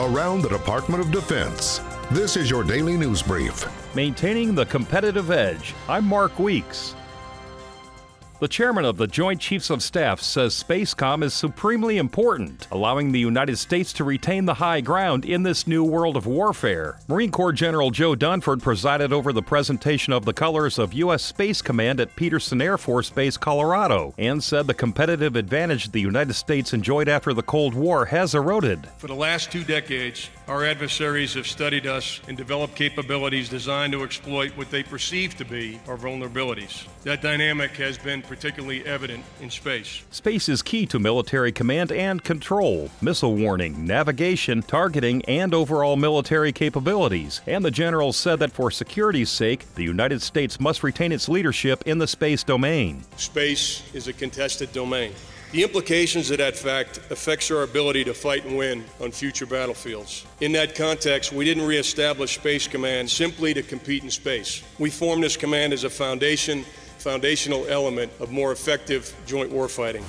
around the Department of Defense. This is your daily news brief. Maintaining the competitive edge. I'm Mark Weeks. The chairman of the Joint Chiefs of Staff says Spacecom is supremely important, allowing the United States to retain the high ground in this new world of warfare. Marine Corps General Joe Dunford presided over the presentation of the colors of U.S. Space Command at Peterson Air Force Base, Colorado, and said the competitive advantage the United States enjoyed after the Cold War has eroded. For the last two decades, our adversaries have studied us and developed capabilities designed to exploit what they perceive to be our vulnerabilities. That dynamic has been particularly evident in space. Space is key to military command and control, missile warning, navigation, targeting, and overall military capabilities. And the general said that for security's sake, the United States must retain its leadership in the space domain. Space is a contested domain. The implications of that fact affects our ability to fight and win on future battlefields. In that context, we didn't reestablish Space Command simply to compete in space. We formed this command as a foundation foundational element of more effective joint warfighting.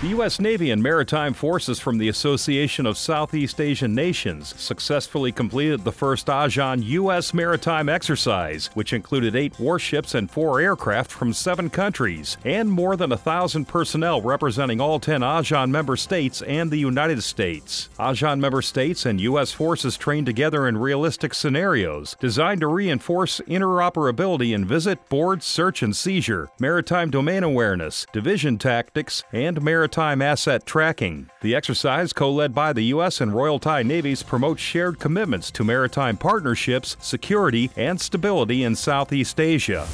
The U.S. Navy and maritime forces from the Association of Southeast Asian Nations successfully completed the first ASEAN U.S. maritime exercise, which included eight warships and four aircraft from seven countries, and more than a thousand personnel representing all 10 ASEAN member states and the United States. ASEAN member states and U.S. forces trained together in realistic scenarios designed to reinforce interoperability in visit, board, search, and seizure, maritime domain awareness, division tactics, and maritime maritime asset tracking. The exercise, co led by the U.S. and Royal Thai Navies, promotes shared commitments to maritime partnerships, security, and stability in Southeast Asia.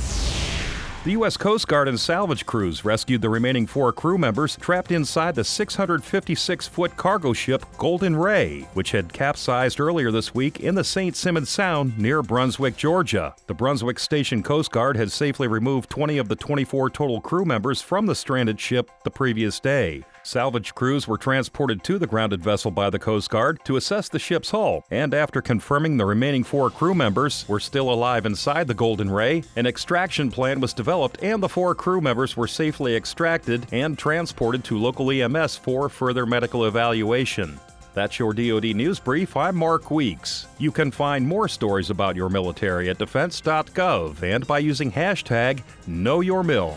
The U.S. Coast Guard and salvage crews rescued the remaining four crew members trapped inside the 656 foot cargo ship Golden Ray, which had capsized earlier this week in the St. Simons Sound near Brunswick, Georgia. The Brunswick Station Coast Guard had safely removed 20 of the 24 total crew members from the stranded ship the previous day. Salvage crews were transported to the grounded vessel by the Coast Guard to assess the ship's hull, and after confirming the remaining four crew members were still alive inside the Golden Ray, an extraction plan was developed and the four crew members were safely extracted and transported to local EMS for further medical evaluation. That's your DoD News Brief. I'm Mark Weeks. You can find more stories about your military at defense.gov and by using hashtag KnowYourMil.